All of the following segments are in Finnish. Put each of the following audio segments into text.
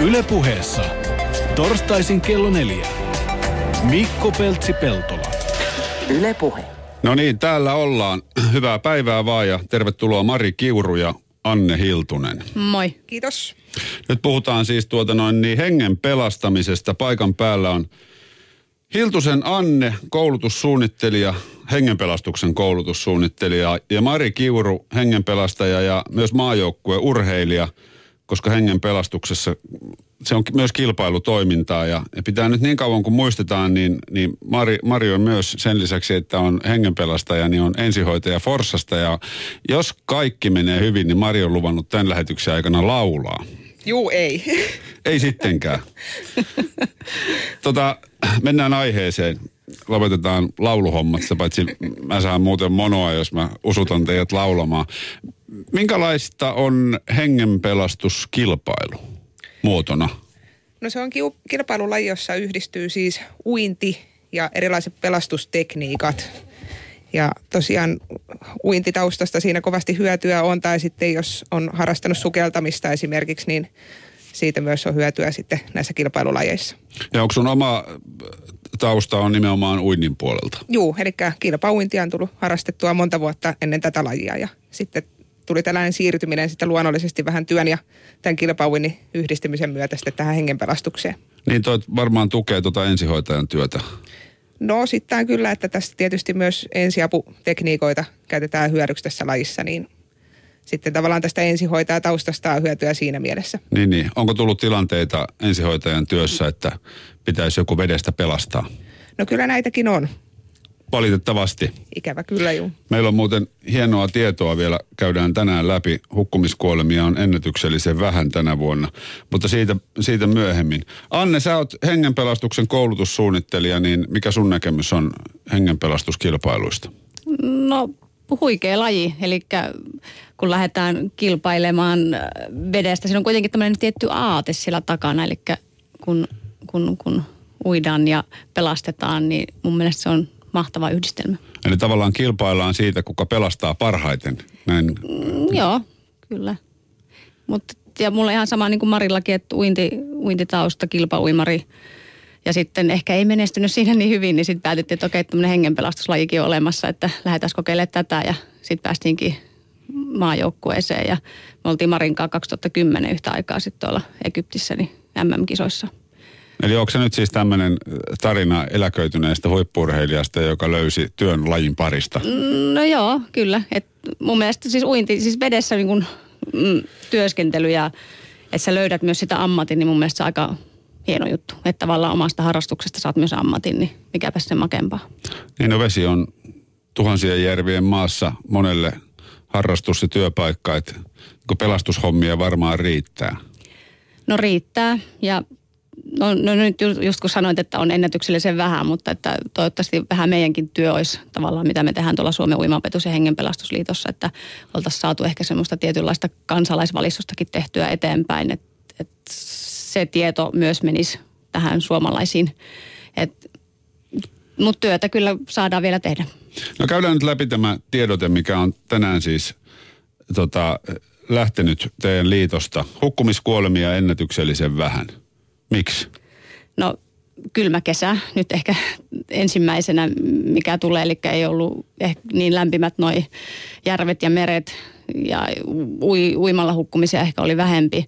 Ylepuheessa torstaisin kello neljä. Mikko Peltsi-Peltola. Ylepuhe. No niin, täällä ollaan. Hyvää päivää vaan ja tervetuloa Mari Kiuru ja Anne Hiltunen. Moi. Kiitos. Nyt puhutaan siis tuota noin niin hengen pelastamisesta. Paikan päällä on Hiltusen Anne, koulutussuunnittelija, hengenpelastuksen koulutussuunnittelija ja Mari Kiuru, hengenpelastaja ja myös maajoukkueen urheilija, koska hengenpelastuksessa se on myös kilpailutoimintaa ja, ja pitää nyt niin kauan kuin muistetaan, niin, niin Mari, Mari on myös sen lisäksi, että on hengenpelastaja, niin on ensihoitaja Forssasta ja jos kaikki menee hyvin, niin Mari on luvannut tämän lähetyksen aikana laulaa. Juu, ei. Ei sittenkään. tota, mennään aiheeseen. Lopetetaan lauluhommat, paitsi mä saan muuten monoa, jos mä usutan teidät laulamaan. Minkälaista on hengenpelastuskilpailu muotona? No se on kilpailulaji, jossa yhdistyy siis uinti ja erilaiset pelastustekniikat. Ja tosiaan uintitaustasta siinä kovasti hyötyä on, tai sitten jos on harrastanut sukeltamista esimerkiksi, niin siitä myös on hyötyä sitten näissä kilpailulajeissa. Ja onko sun oma tausta on nimenomaan uinnin puolelta? Juu, eli kilpauintia on tullut harrastettua monta vuotta ennen tätä lajia ja sitten tuli tällainen siirtyminen sitten luonnollisesti vähän työn ja tämän kilpauinnin yhdistymisen myötä sitten tähän hengenpelastukseen. Niin toi varmaan tukee tuota ensihoitajan työtä. No osittain kyllä, että tässä tietysti myös ensiaputekniikoita käytetään hyödyksi tässä lajissa, niin sitten tavallaan tästä ensihoitaja taustasta on hyötyä siinä mielessä. Niin, niin. Onko tullut tilanteita ensihoitajan työssä, että pitäisi joku vedestä pelastaa? No kyllä näitäkin on. Valitettavasti. Ikävä kyllä, juu. Meillä on muuten hienoa tietoa vielä, käydään tänään läpi. Hukkumiskuolemia on ennätyksellisen vähän tänä vuonna, mutta siitä, siitä myöhemmin. Anne, sä oot hengenpelastuksen koulutussuunnittelija, niin mikä sun näkemys on hengenpelastuskilpailuista? No huikea laji, eli kun lähdetään kilpailemaan äh, vedestä, siinä on kuitenkin tämmöinen tietty aate siellä takana, eli kun, kun, kun uidaan ja pelastetaan, niin mun mielestä se on mahtava yhdistelmä. Eli tavallaan kilpaillaan siitä, kuka pelastaa parhaiten. Näin. Mm, joo, kyllä. Mutta ja mulla ihan sama niin kuin Marillakin, että uinti, uintitausta, kilpauimari. Ja sitten ehkä ei menestynyt siinä niin hyvin, niin sitten päätettiin, että okei, tämmöinen hengenpelastuslajikin on olemassa, että lähdetään kokeilemaan tätä. Ja sitten päästiinkin maajoukkueeseen ja me oltiin Marin kanssa 2010 yhtä aikaa sitten tuolla Egyptissä niin MM-kisoissa. Eli onko se nyt siis tämmöinen tarina eläköityneestä huippurheilijasta, joka löysi työn lajin parista? No joo, kyllä. Et mun mielestä siis uinti, siis vedessä niin kun, mm, työskentely ja että sä löydät myös sitä ammatin, niin mun mielestä se on aika hieno juttu. Että tavallaan omasta harrastuksesta saat myös ammatin, niin mikäpä se makempaa. Niin no vesi on tuhansien järvien maassa monelle harrastus ja työpaikka, että pelastushommia varmaan riittää. No riittää ja no, no nyt just kun sanoit, että on ennätyksellisen vähän, mutta että toivottavasti vähän meidänkin työ olisi tavallaan, mitä me tehdään tuolla Suomen uimaopetus- ja hengenpelastusliitossa, että oltaisiin saatu ehkä semmoista tietynlaista kansalaisvalistustakin tehtyä eteenpäin, että, että se tieto myös menisi tähän suomalaisiin. Mutta työtä kyllä saadaan vielä tehdä. No käydään nyt läpi tämä tiedote, mikä on tänään siis tota, lähtenyt teidän liitosta. Hukkumiskuolemia ennätyksellisen vähän. Miksi? No kylmä kesä nyt ehkä ensimmäisenä, mikä tulee, eli ei ollut ehkä niin lämpimät noi järvet ja meret ja ui, uimalla hukkumisia ehkä oli vähempi.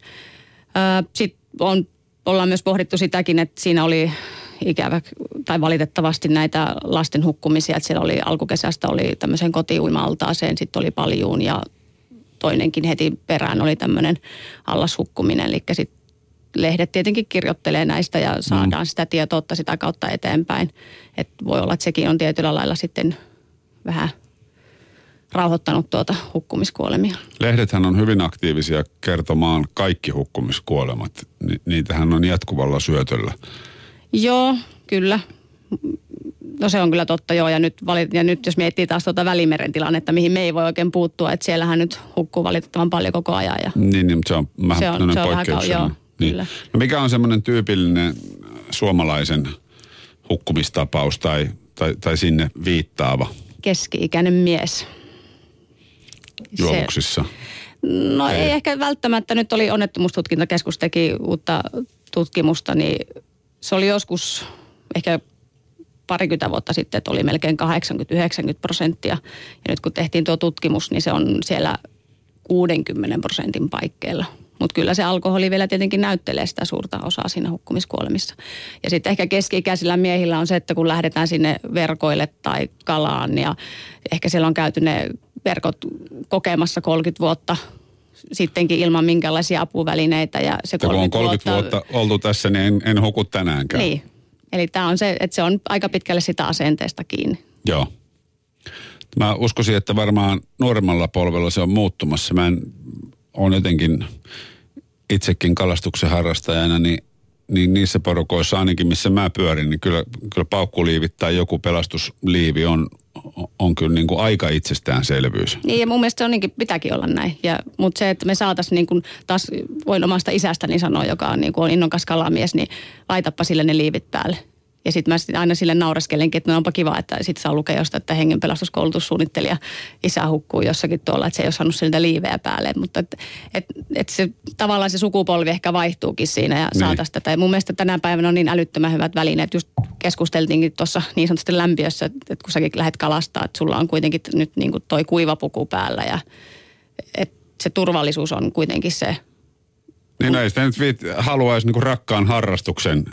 Sitten on, ollaan myös pohdittu sitäkin, että siinä oli ikävä tai valitettavasti näitä lasten hukkumisia, että siellä oli alkukesästä oli tämmöisen kotiuimaltaaseen, sitten oli paljuun ja toinenkin heti perään oli tämmöinen allashukkuminen, eli sitten lehdet tietenkin kirjoittelee näistä ja saadaan mm. sitä tietoutta sitä kautta eteenpäin. Et voi olla, että sekin on tietyllä lailla sitten vähän rauhoittanut tuota hukkumiskuolemia. Lehdethän on hyvin aktiivisia kertomaan kaikki hukkumiskuolemat. Ni- niitähän on jatkuvalla syötöllä. Joo, kyllä. No se on kyllä totta joo, ja nyt, valit, ja nyt jos miettii taas tuota Välimeren tilannetta, mihin me ei voi oikein puuttua, että siellähän nyt hukkuu valitettavan paljon koko ajan. Ja niin, niin, mutta se on vähän se on, se on vähän, joo, niin. kyllä. No mikä on semmoinen tyypillinen suomalaisen hukkumistapaus tai, tai, tai sinne viittaava? Keski-ikäinen mies. Juovuksissa. Se, No ei. ei ehkä välttämättä. Nyt oli onnettomuustutkintakeskus teki uutta tutkimusta, niin se oli joskus ehkä parikymmentä vuotta sitten, että oli melkein 80-90 prosenttia. Ja nyt kun tehtiin tuo tutkimus, niin se on siellä 60 prosentin paikkeilla. Mutta kyllä se alkoholi vielä tietenkin näyttelee sitä suurta osaa siinä hukkumiskuolemissa. Ja sitten ehkä keski-ikäisillä miehillä on se, että kun lähdetään sinne verkoille tai kalaan ja ehkä siellä on käyty ne verkot kokemassa 30 vuotta sittenkin ilman minkälaisia apuvälineitä. Ja se 30 kun on 30 vuotta, vuotta oltu tässä, niin en, en huku tänäänkään. Niin. Eli tämä on se, että se on aika pitkälle sitä asenteesta kiinni. Joo. Mä uskoisin, että varmaan nuoremmalla polvella se on muuttumassa. Mä en on jotenkin itsekin kalastuksen harrastajana, niin, niin niissä porukoissa ainakin, missä mä pyörin, niin kyllä, kyllä paukkuliivit tai joku pelastusliivi on, on kyllä niin kuin aika itsestäänselvyys. Niin ja mun mielestä se on niinkin, pitääkin olla näin. Ja, mutta se, että me saataisiin niin kuin, taas, voin omasta isästäni sanoa, joka on, niin kuin, on innokas kalamies, niin laitappa sille ne liivit päälle. Ja sitten mä sit aina sille naureskelenkin, että no onpa kiva, että sitten saa lukea jostain, että hengenpelastuskoulutussuunnittelija isä hukkuu jossakin tuolla, että se ei ole saanut siltä liiveä päälle. Mutta että et, et se, tavallaan se sukupolvi ehkä vaihtuukin siinä ja niin. saataisiin tätä. Ja mun mielestä tänä päivänä on niin älyttömän hyvät välineet. Just keskusteltiinkin tuossa niin sanotusti lämpiössä, että kun säkin lähdet kalastaa, että sulla on kuitenkin nyt niin kuin toi kuivapuku päällä ja että se turvallisuus on kuitenkin se niin ei sitä nyt viit, haluaisi niinku rakkaan harrastuksen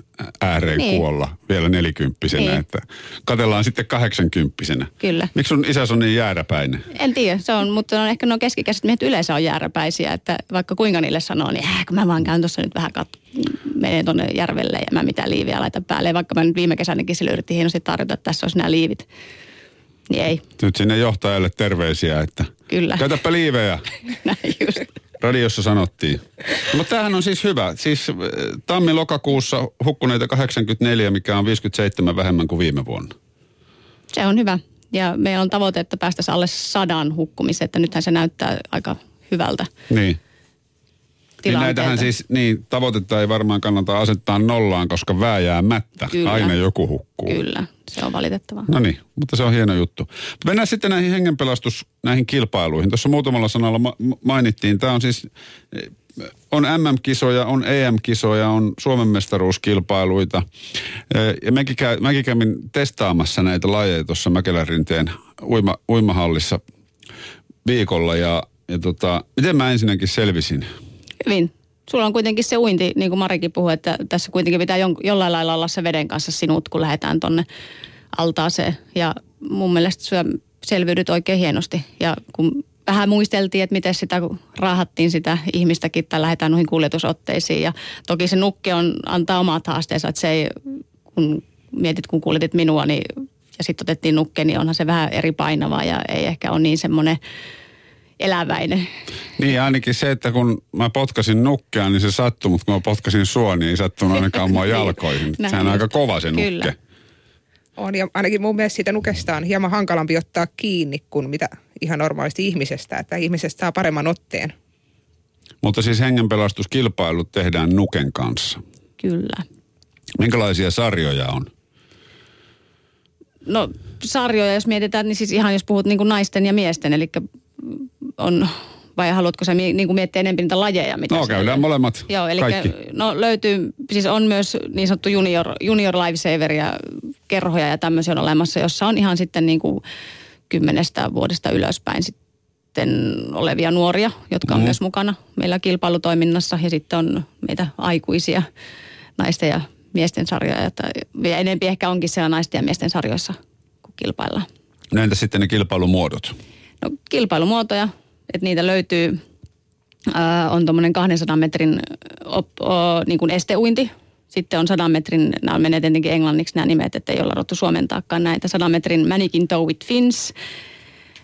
ääreen niin. kuolla vielä nelikymppisenä, niin. että katellaan sitten kahdeksankymppisenä. Kyllä. Miksi sun isäsi on niin jääräpäinen? En tiedä, se on, mutta on ehkä nuo keskikäiset miehet yleensä on jääräpäisiä, että vaikka kuinka niille sanoo, niin äh, kun mä vaan käyn tuossa nyt vähän kat- menen tuonne järvelle ja mä mitä liiviä laitan päälle. Vaikka mä nyt viime kesänäkin sille yritin hienosti tarjota, että tässä olisi nämä liivit. Niin ei. Nyt sinne johtajalle terveisiä, että Kyllä. käytäpä liivejä. Näin. Radiossa sanottiin. No, mutta tämähän on siis hyvä. Siis äh, tammi-lokakuussa hukkuneita 84, mikä on 57 vähemmän kuin viime vuonna. Se on hyvä. Ja meillä on tavoite, että päästäisiin alle sadan hukkumiseen, että nythän se näyttää aika hyvältä. Niin. Niin näitähän siis, niin tavoitetta ei varmaan kannata asettaa nollaan, koska vääjäämättä Kyllä. aina joku hukkuu. Kyllä, se on valitettava. No niin, mutta se on hieno juttu. Mennään sitten näihin hengenpelastus, näihin kilpailuihin. Tuossa muutamalla sanalla ma- mainittiin, tämä on siis, on MM-kisoja, on EM-kisoja, on Suomen mestaruuskilpailuita. Ja mäkin, käy, mäkin kävin testaamassa näitä lajeja tuossa Mäkelärinteen uima, uimahallissa viikolla ja, ja tota, miten mä ensinnäkin selvisin? Hyvin. Sulla on kuitenkin se uinti, niin kuin Marikin puhui, että tässä kuitenkin pitää jon, jollain lailla olla se veden kanssa sinut, kun lähdetään tonne altaaseen. Ja mun mielestä syö selviydyt oikein hienosti. Ja kun vähän muisteltiin, että miten sitä, raahattiin sitä ihmistäkin tai lähdetään noihin kuljetusotteisiin. Ja toki se nukke on, antaa omat haasteensa, että se ei, kun mietit, kun kuljetit minua, niin ja sitten otettiin nukke, niin onhan se vähän eri painavaa ja ei ehkä ole niin semmoinen eläväinen. Niin ainakin se, että kun mä potkasin nukkea, niin se sattui, mutta kun mä potkasin sua, niin ei sattunut ainakaan mua niin, jalkoihin. Sehän on aika kova se nukke. Kyllä. On ja ainakin mun mielestä siitä nukesta on hieman hankalampi ottaa kiinni kuin mitä ihan normaalisti ihmisestä, että ihmisestä saa paremman otteen. Mutta siis hengenpelastuskilpailut tehdään nuken kanssa. Kyllä. Minkälaisia sarjoja on? No sarjoja, jos mietitään, niin siis ihan jos puhut niin kuin naisten ja miesten, eli on, vai haluatko sä niin kuin miettiä enemmän niitä lajeja? Mitä no käydään molemmat, Joo, eli kaikki. No löytyy, siis on myös niin sanottu junior, junior lifesaver ja kerhoja ja tämmöisiä on olemassa, jossa on ihan sitten niin kuin kymmenestä vuodesta ylöspäin sitten olevia nuoria, jotka on mm. myös mukana meillä kilpailutoiminnassa ja sitten on meitä aikuisia naisten ja miesten sarjoja. Ja enempi ehkä onkin siellä naisten ja miesten sarjoissa, kun kilpaillaan. No entä sitten ne kilpailumuodot? No kilpailumuotoja, että niitä löytyy, ää, on tuommoinen 200 metrin op, o, niin kuin esteuinti. Sitten on 100 metrin, nämä menee tietenkin englanniksi nämä nimet, että ei olla rottu suomentaakaan näitä. 100 metrin mannequin toe with fins.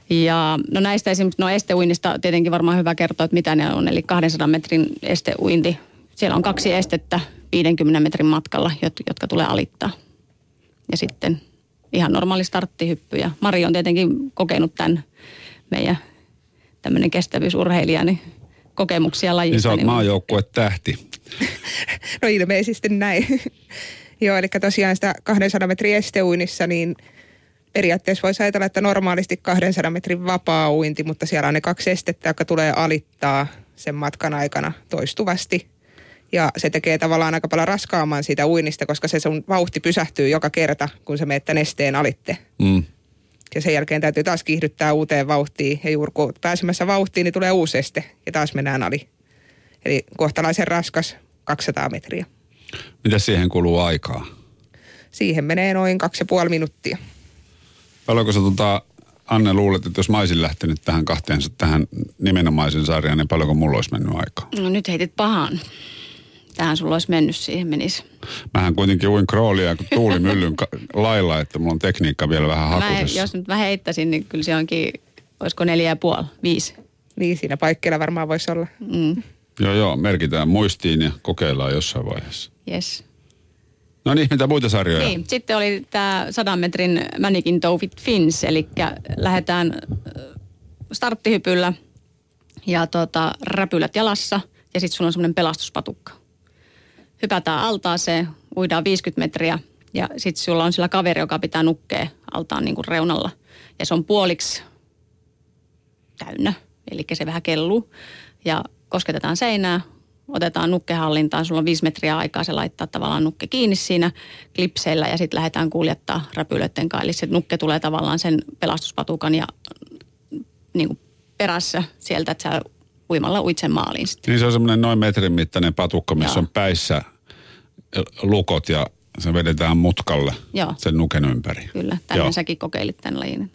Ja no näistä esimerkiksi, no esteuinnista tietenkin varmaan hyvä kertoa, että mitä ne on. Eli 200 metrin esteuinti. Siellä on kaksi estettä 50 metrin matkalla, jotka tulee alittaa. Ja sitten ihan normaali starttihyppy. Ja Mari on tietenkin kokenut tämän meidän tämmöinen kestävyysurheilija, niin kokemuksia lajista. Niin sä oot niin maajoukkue tähti. no ilmeisesti näin. Joo, eli tosiaan sitä 200 metrin esteuinnissa, niin periaatteessa voisi ajatella, että normaalisti 200 metrin vapaa uinti, mutta siellä on ne kaksi estettä, jotka tulee alittaa sen matkan aikana toistuvasti. Ja se tekee tavallaan aika paljon raskaamman siitä uinnista, koska se sun vauhti pysähtyy joka kerta, kun sä meet nesteen alitte. Mm. Ja sen jälkeen täytyy taas kiihdyttää uuteen vauhtiin. Ja juuri kun pääsemässä vauhtiin, niin tulee uusi este ja taas mennään ali. Eli kohtalaisen raskas 200 metriä. Mitä siihen kuluu aikaa? Siihen menee noin kaksi ja puoli minuuttia. Paljonko sä tota, Anne luulet, että jos mä olisin lähtenyt tähän kahteen, tähän nimenomaisen sarjaan, niin paljonko mulla olisi mennyt aikaa? No nyt heitit pahan. Tähän sulla olisi mennyt siihen menisi. Mähän kuitenkin uin kroolia kuin tuulimyllyn lailla, että mulla on tekniikka vielä vähän Mä, hakusessa. jos nyt mä heittäisin, niin kyllä se onkin, olisiko neljä ja puoli, viisi. Niin siinä paikkeilla varmaan voisi olla. Mm, Joo, joo, merkitään muistiin ja kokeillaan jossain vaiheessa. yes. No niin, mitä muita sarjoja? Niin, sitten oli tämä 100 metrin Mannequin Toe Fit Fins, eli lähdetään äh, starttihypyllä ja tota, räpylät jalassa ja sitten sulla on semmoinen pelastuspatukka. Hypätään altaaseen, uidaan 50 metriä ja sitten sulla on sillä kaveri, joka pitää nukkea altaan niin kuin reunalla. Ja se on puoliksi täynnä, eli se vähän kelluu. Ja kosketetaan seinää, otetaan nukkehallintaan, sulla on viisi metriä aikaa se laittaa tavallaan nukke kiinni siinä klipseillä ja sitten lähdetään kuljettaa räpylöiden kanssa. Eli se nukke tulee tavallaan sen pelastuspatukan ja niin kuin perässä sieltä, että sä uimalla uit sen maaliin sitten. Niin se on semmoinen noin metrin mittainen patukka, missä Joo. on päissä lukot ja se vedetään mutkalle Joo. sen nuken ympäri. Kyllä, tänne säkin kokeilit tämän lajin.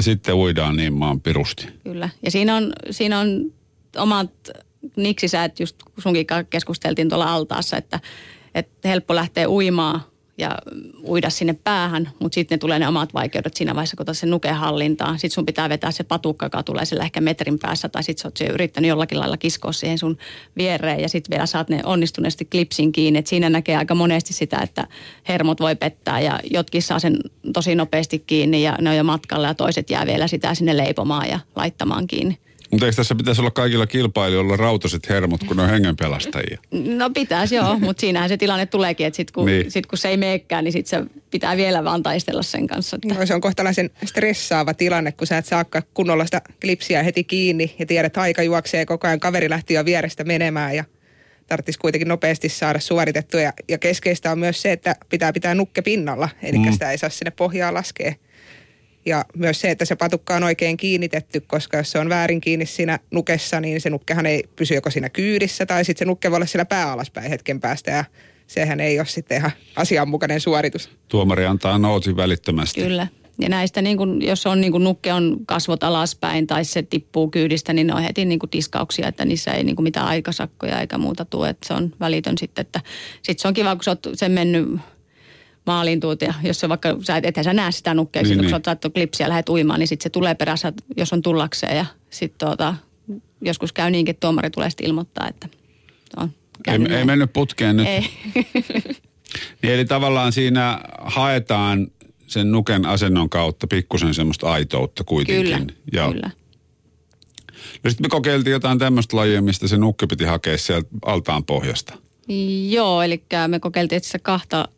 Sitten uidaan niin maan pirusti. Kyllä. Ja siinä on, siinä on omat niksisäät, just sunkin keskusteltiin tuolla altaassa, että, että helppo lähteä uimaan ja uida sinne päähän, mutta sitten ne tulee ne omat vaikeudet siinä vaiheessa, kun sen nukehallintaan. Sitten sun pitää vetää se patukka, joka tulee sillä ehkä metrin päässä, tai sitten sä oot yrittänyt jollakin lailla kiskoa siihen sun viereen, ja sitten vielä saat ne onnistuneesti klipsin kiinni. Et siinä näkee aika monesti sitä, että hermot voi pettää, ja jotkin saa sen tosi nopeasti kiinni, ja ne on jo matkalla, ja toiset jää vielä sitä sinne leipomaan ja laittamaan kiinni. Mutta eikö tässä pitäisi olla kaikilla kilpailijoilla rautaiset hermot, kun ne on hengenpelastajia? No pitäisi joo, mutta siinähän se tilanne tuleekin, että sitten kun, Niin. sit, kun se ei meekään, niin sitten se pitää vielä vaan taistella sen kanssa. Että, No, se on kohtalaisen stressaava tilanne, kun sä et saakaan kunnolla sitä klipsiä heti kiinni ja tiedät, että aika juoksee koko ajan. Kaveri lähti jo vierestä menemään ja tarvitsisi kuitenkin nopeasti saada suoritettua. Ja, ja keskeistä on myös se, että pitää pitää nukke pinnalla, eli mm. sitä ei saa sinne pohjaan laskea. Ja myös se, että se patukka on oikein kiinnitetty, koska jos se on väärin kiinni siinä nukessa, niin se nukkehan ei pysy joko siinä kyydissä tai sitten se nukke voi olla siellä pää alaspäin hetken päästä ja sehän ei ole sitten ihan asianmukainen suoritus. Tuomari antaa nootin välittömästi. Kyllä. Ja näistä, niin kun, jos on niin kun nukke on kasvot alaspäin tai se tippuu kyydistä, niin ne on heti niin kun diskauksia, että niissä ei niin kun mitään aikasakkoja eikä muuta tule. Että se on välitön sitten. Että sitten se on kiva, kun sä oot sen mennyt maaliin tuut ja jos se vaikka, sä et, ethän sä näe sitä nukkea, Niin, silloin niin. kun sä oot klipsiä ja lähdet uimaan, niin sitten se tulee perässä, jos on tullakseen ja sitten tuota, joskus käy niinkin, että tuomari tulee sitten ilmoittaa, että on Ei, käynyt ei mennyt putkeen nyt. Ei. Niin eli tavallaan siinä haetaan sen nuken asennon kautta pikkusen semmoista aitoutta kuitenkin. Kyllä, ja kyllä. No sitten me kokeiltiin jotain tämmöistä lajia, mistä se nukke piti hakea sieltä altaan pohjasta. Joo, eli me kokeiltiin itse kahta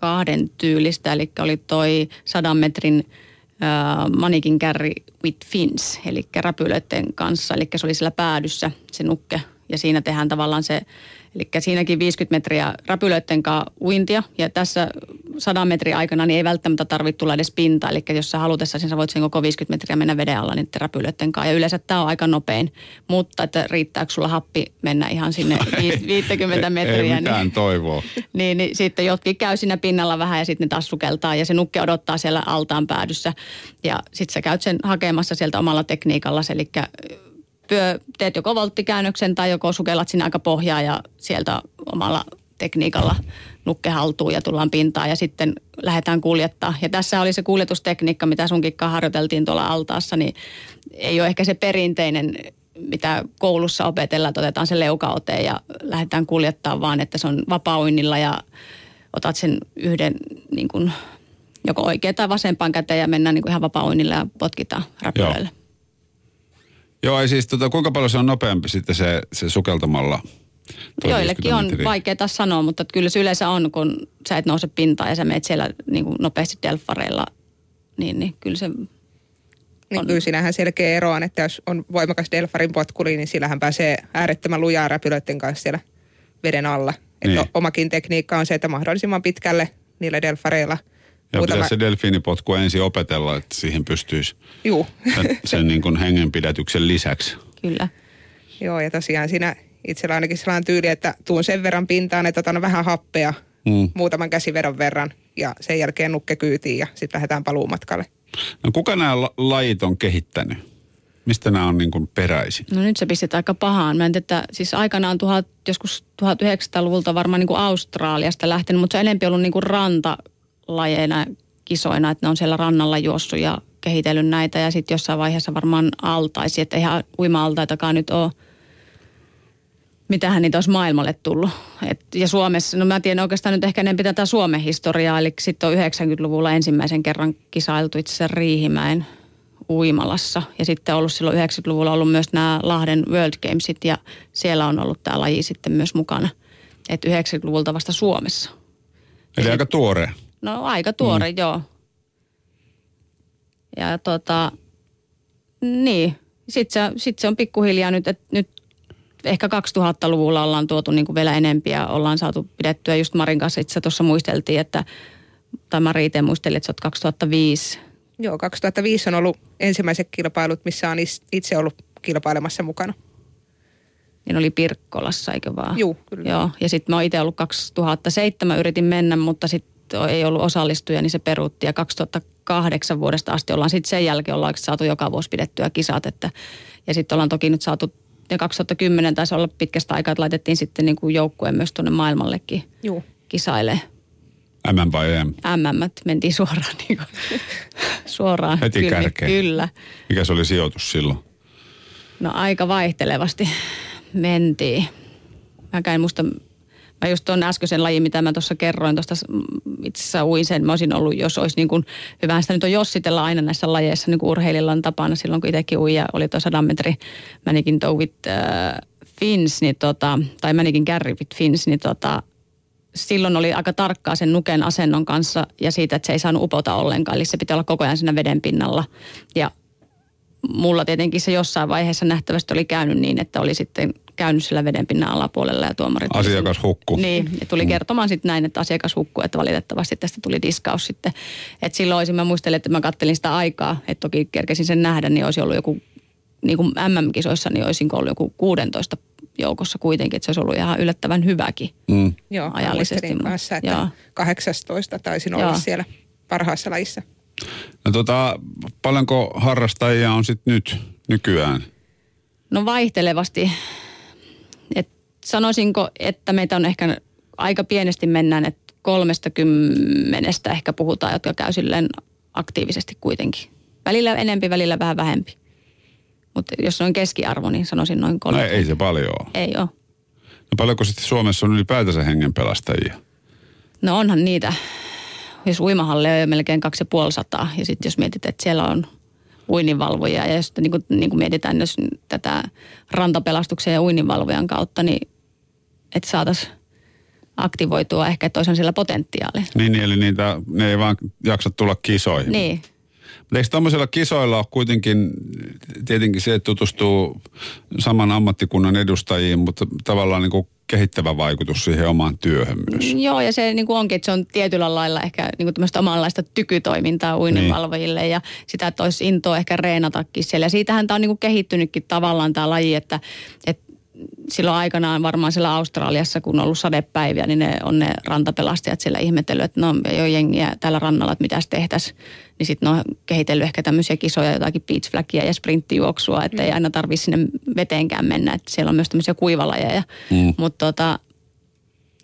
kahden tyylistä, eli oli toi sadan metrin manikin carry with fins, eli räpylöiden kanssa, eli se oli sillä päädyssä se nukke, ja siinä tehdään tavallaan se, eli siinäkin 50 metriä räpylöiden kanssa uintia, ja tässä 100 metrin aikana niin ei välttämättä tarvitse tulla edes pinta, eli jos sä halutessa, niin sä voit sen koko 50 metriä mennä veden alla niiden räpylöiden kanssa, ja yleensä tämä on aika nopein, mutta että riittääkö sulla happi mennä ihan sinne viis- 50 metriä, Ei niin- mitään toivoa. niin, niin sitten jotkin käy siinä pinnalla vähän ja sitten ne taas sukeltaa ja se nukke odottaa siellä altaan päädyssä. Ja sitten sä käyt sen hakemassa sieltä omalla tekniikalla, eli pyö, teet joko volttikäännöksen tai joko sukellat sinne aika pohjaa ja sieltä omalla tekniikalla nukke haltuu ja tullaan pintaan ja sitten lähdetään kuljettaa. Ja tässä oli se kuljetustekniikka, mitä sunkin kanssa harjoiteltiin tuolla altaassa, niin ei ole ehkä se perinteinen mitä koulussa opetellaan, että otetaan se leukaote ja lähdetään kuljettaa vaan, että se on vapauinnilla ja otat sen yhden niin kuin, joko oikea tai vasempaan käteen ja mennään niin kuin ihan vapauinnilla ja potkitaan räpylöille. Joo, ei siis tota, kuinka paljon se on nopeampi sitten se, se sukeltamalla? Joillekin 50 on vaikeaa sanoa, mutta kyllä se yleensä on, kun sä et nouse pintaan ja sä meet siellä niin kuin nopeasti delfareilla niin, niin kyllä se Niin On. kyllä siinähän selkeä ero on, että jos on voimakas delfarin potkuli, niin sillähän pääsee äärettömän lujaa räpylöiden kanssa siellä veden alla. Niin. Että omakin tekniikka on se, että mahdollisimman pitkälle niillä delfareilla. Ja muutama- pitäisi se delfiinipotku ensin opetella, että siihen pystyisi Juu. sen, sen niin kuin hengenpidätyksen lisäksi. kyllä. Joo, ja tosiaan siinä itsellä ainakin sellainen tyyli, että tuun sen verran pintaan, että otan vähän happea Mm. muutaman käsivedon verran ja sen jälkeen nukke kyytiin ja sitten lähdetään paluumatkalle. No kuka nämä la- lajit on kehittänyt? Mistä nämä on niin kuin peräisin? No nyt se pistet aika pahaan. Mä en tiedä, että siis aikanaan tuhat, joskus 1900-luvulta varmaan niin kuin Australiasta lähtenyt, mutta se on enemmän ollut niin kuin rantalajeina kisoina, että ne on siellä rannalla juossut ja kehitellyt näitä ja sitten jossain vaiheessa varmaan altaisi, että eihän uima-altaitakaan nyt ole mitähän niitä olisi maailmalle tullut. Et, ja Suomessa, no mä tiedän oikeastaan nyt ehkä enemmän tätä Suomen historiaa, eli sitten on 90-luvulla ensimmäisen kerran kisailtu itse asiassa Riihimäen uimalassa. Ja sitten ollut silloin 90-luvulla ollut myös nämä Lahden World Gamesit ja siellä on ollut tämä laji sitten myös mukana. Että 90-luvulta vasta Suomessa. Eli aika tuore. No aika tuore, mm. joo. Ja tota, niin. Sitten se, sit se on pikkuhiljaa nyt, että nyt ehkä 2000-luvulla ollaan tuotu niin kuin vielä enempiä, ollaan saatu pidettyä. Just Marin kanssa itse tuossa muisteltiin, että, tai Mari itse muisteli, että sä oot 2005. Joo, 2005 on ollut ensimmäiset kilpailut, missä on itse ollut kilpailemassa mukana. Niin oli Pirkkolassa, eikö vaan? Juu, kyllä. Joo, ja sitten mä oon itse ollut 2007, yritin mennä, mutta sitten ei ollut osallistuja, niin se peruutti. Ja 2008 vuodesta asti ollaan sitten sen jälkeen ollaan saatu joka vuosi pidettyä kisat. Että, ja sitten ollaan toki nyt saatu, ja 2010 taisi olla pitkästä aikaa, että laitettiin sitten niin kuin joukkue myös tuonne maailmallekin Juu. kisailee. M vai M? MM mentiin suoraan, niin kuin, suoraan. Heti kyllä, kärkeen. Kyllä. Mikä se oli sijoitus silloin? No aika vaihtelevasti mentiin. Mäkään en muista, mä just tuon äskeisen lajin, mitä mä tuossa kerroin, tuosta itse asiassa uin sen, mä olisin ollut, jos olisi niin kuin, hyvä sitä nyt on jossitella aina näissä lajeissa, niin kuin urheilijalla on tapana silloin, kun itsekin ui ja oli tuo 100 metri Manikin Tow with äh, Fins, niin tota, tai Manikin Carry with Fins, niin tota, silloin oli aika tarkkaa sen nuken asennon kanssa ja siitä, että se ei saanut upota ollenkaan. Eli se pitää olla koko ajan siinä veden pinnalla. Ja mulla tietenkin se jossain vaiheessa nähtävästi oli käynyt niin, että oli sitten käynyt sillä vedenpinnan alapuolella ja tuomarit... oli Asiakas sen- hukku. Niin, ja tuli kertomaan sitten näin, että asiakas hukkui, että valitettavasti tästä tuli diskaus sitten. Että silloin olisin, mä muistelin, että mä kattelin sitä aikaa, että toki kerkesin sen nähdä, niin olisi ollut joku, niin kuin MM-kisoissa, niin olisin ollut joku 16 joukossa kuitenkin, että se olisi ollut ihan yllättävän hyväkin. Mm. Joo, Ajallisesti, mutta- kanssa, että joo. 18 taisin olla Joo. siellä parhaassa lajissa. No tota, paljonko harrastajia on sitten nyt nykyään? No vaihtelevasti. Sanoisinko, että meitä on ehkä aika pienesti mennään, että kolmesta kymmenestä ehkä puhutaan, jotka käy silleen aktiivisesti kuitenkin. Välillä enempi, välillä vähän vähempi. Mutta jos on keskiarvo, niin sanoisin noin No kolme. ei, ei se paljon ole. Ei ole. No paljonko sitten Suomessa on ylipäätänsä hengenpelastajia? No onhan niitä, jos uimahalle on jo melkein 250 ja sitten jos mietit, että siellä on uininvalvojia ja jos niin kuin, niin kuin mietitään jos tätä rantapelastuksen ja uininvalvojan kautta, niin että saataisiin aktivoitua ehkä, että olisi siellä potentiaalia. Niin, eli niitä, ne ei vaan jaksa tulla kisoihin. Niin, Mutta eikö tämmöisellä kisoilla ole kuitenkin tietenkin se, että tutustuu saman ammattikunnan edustajiin, mutta tavallaan niin kuin kehittävä vaikutus siihen omaan työhön myös. Joo, ja se niin kuin onkin, että se on tietyllä lailla ehkä niin kuin tämmöistä omanlaista tykytoimintaa uininvalvojille ja sitä, että olisi intoa ehkä reenatakin siellä. Ja siitähän tämä on niin kuin kehittynytkin tavallaan tämä laji, että, että silloin aikanaan varmaan siellä Australiassa, kun on ollut sadepäiviä, niin ne on ne rantapelastajat siellä ihmetellyt, että no ei ole jengiä täällä rannalla, että mitäs tehtäisiin. Niin sitten ne on kehitellyt ehkä tämmöisiä kisoja, jotakin beach flagia ja sprinttijuoksua, että ei aina tarvitse sinne veteenkään mennä, että siellä on myös tämmöisiä kuivalajeja. Mm. Mutta tota,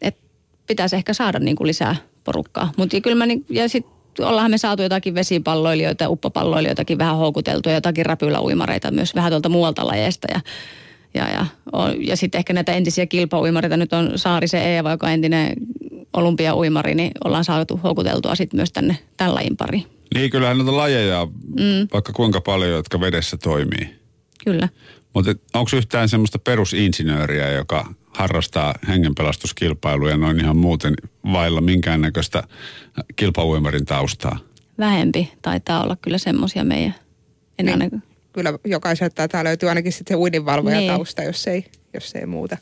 et pitäisi ehkä saada niin kuin lisää porukkaa. Mut ja kyllä mä niin, ja sitten ollaanhan me saatu jotakin vesipalloilijoita uppopalloilijoitakin vähän houkuteltu ja jotakin räpyläuimareita myös vähän tuolta muualta lajeista ja ja, ja, on- ja sitten ehkä näitä entisiä kilpauimareita, nyt on Saarisen Eeva, joka on entinen olympiauimari, niin ollaan saatu houkuteltua sitten myös tänne tämän lajin pariin. Niin, kyllähän noita lajeja, mm. vaikka kuinka paljon, jotka vedessä toimii. Kyllä. Mutta onko yhtään semmoista perusinsinööriä, joka harrastaa hengenpelastuskilpailuja noin ihan muuten vailla minkäännäköistä kilpauimarin taustaa? vähempi taitaa olla kyllä semmoisia meidän. En Niin. aina, Kyllä jokaiselta taitaa löytyy ainakin sitten se uininvalvoja Niin. tausta, jos ei, jos ei muuta.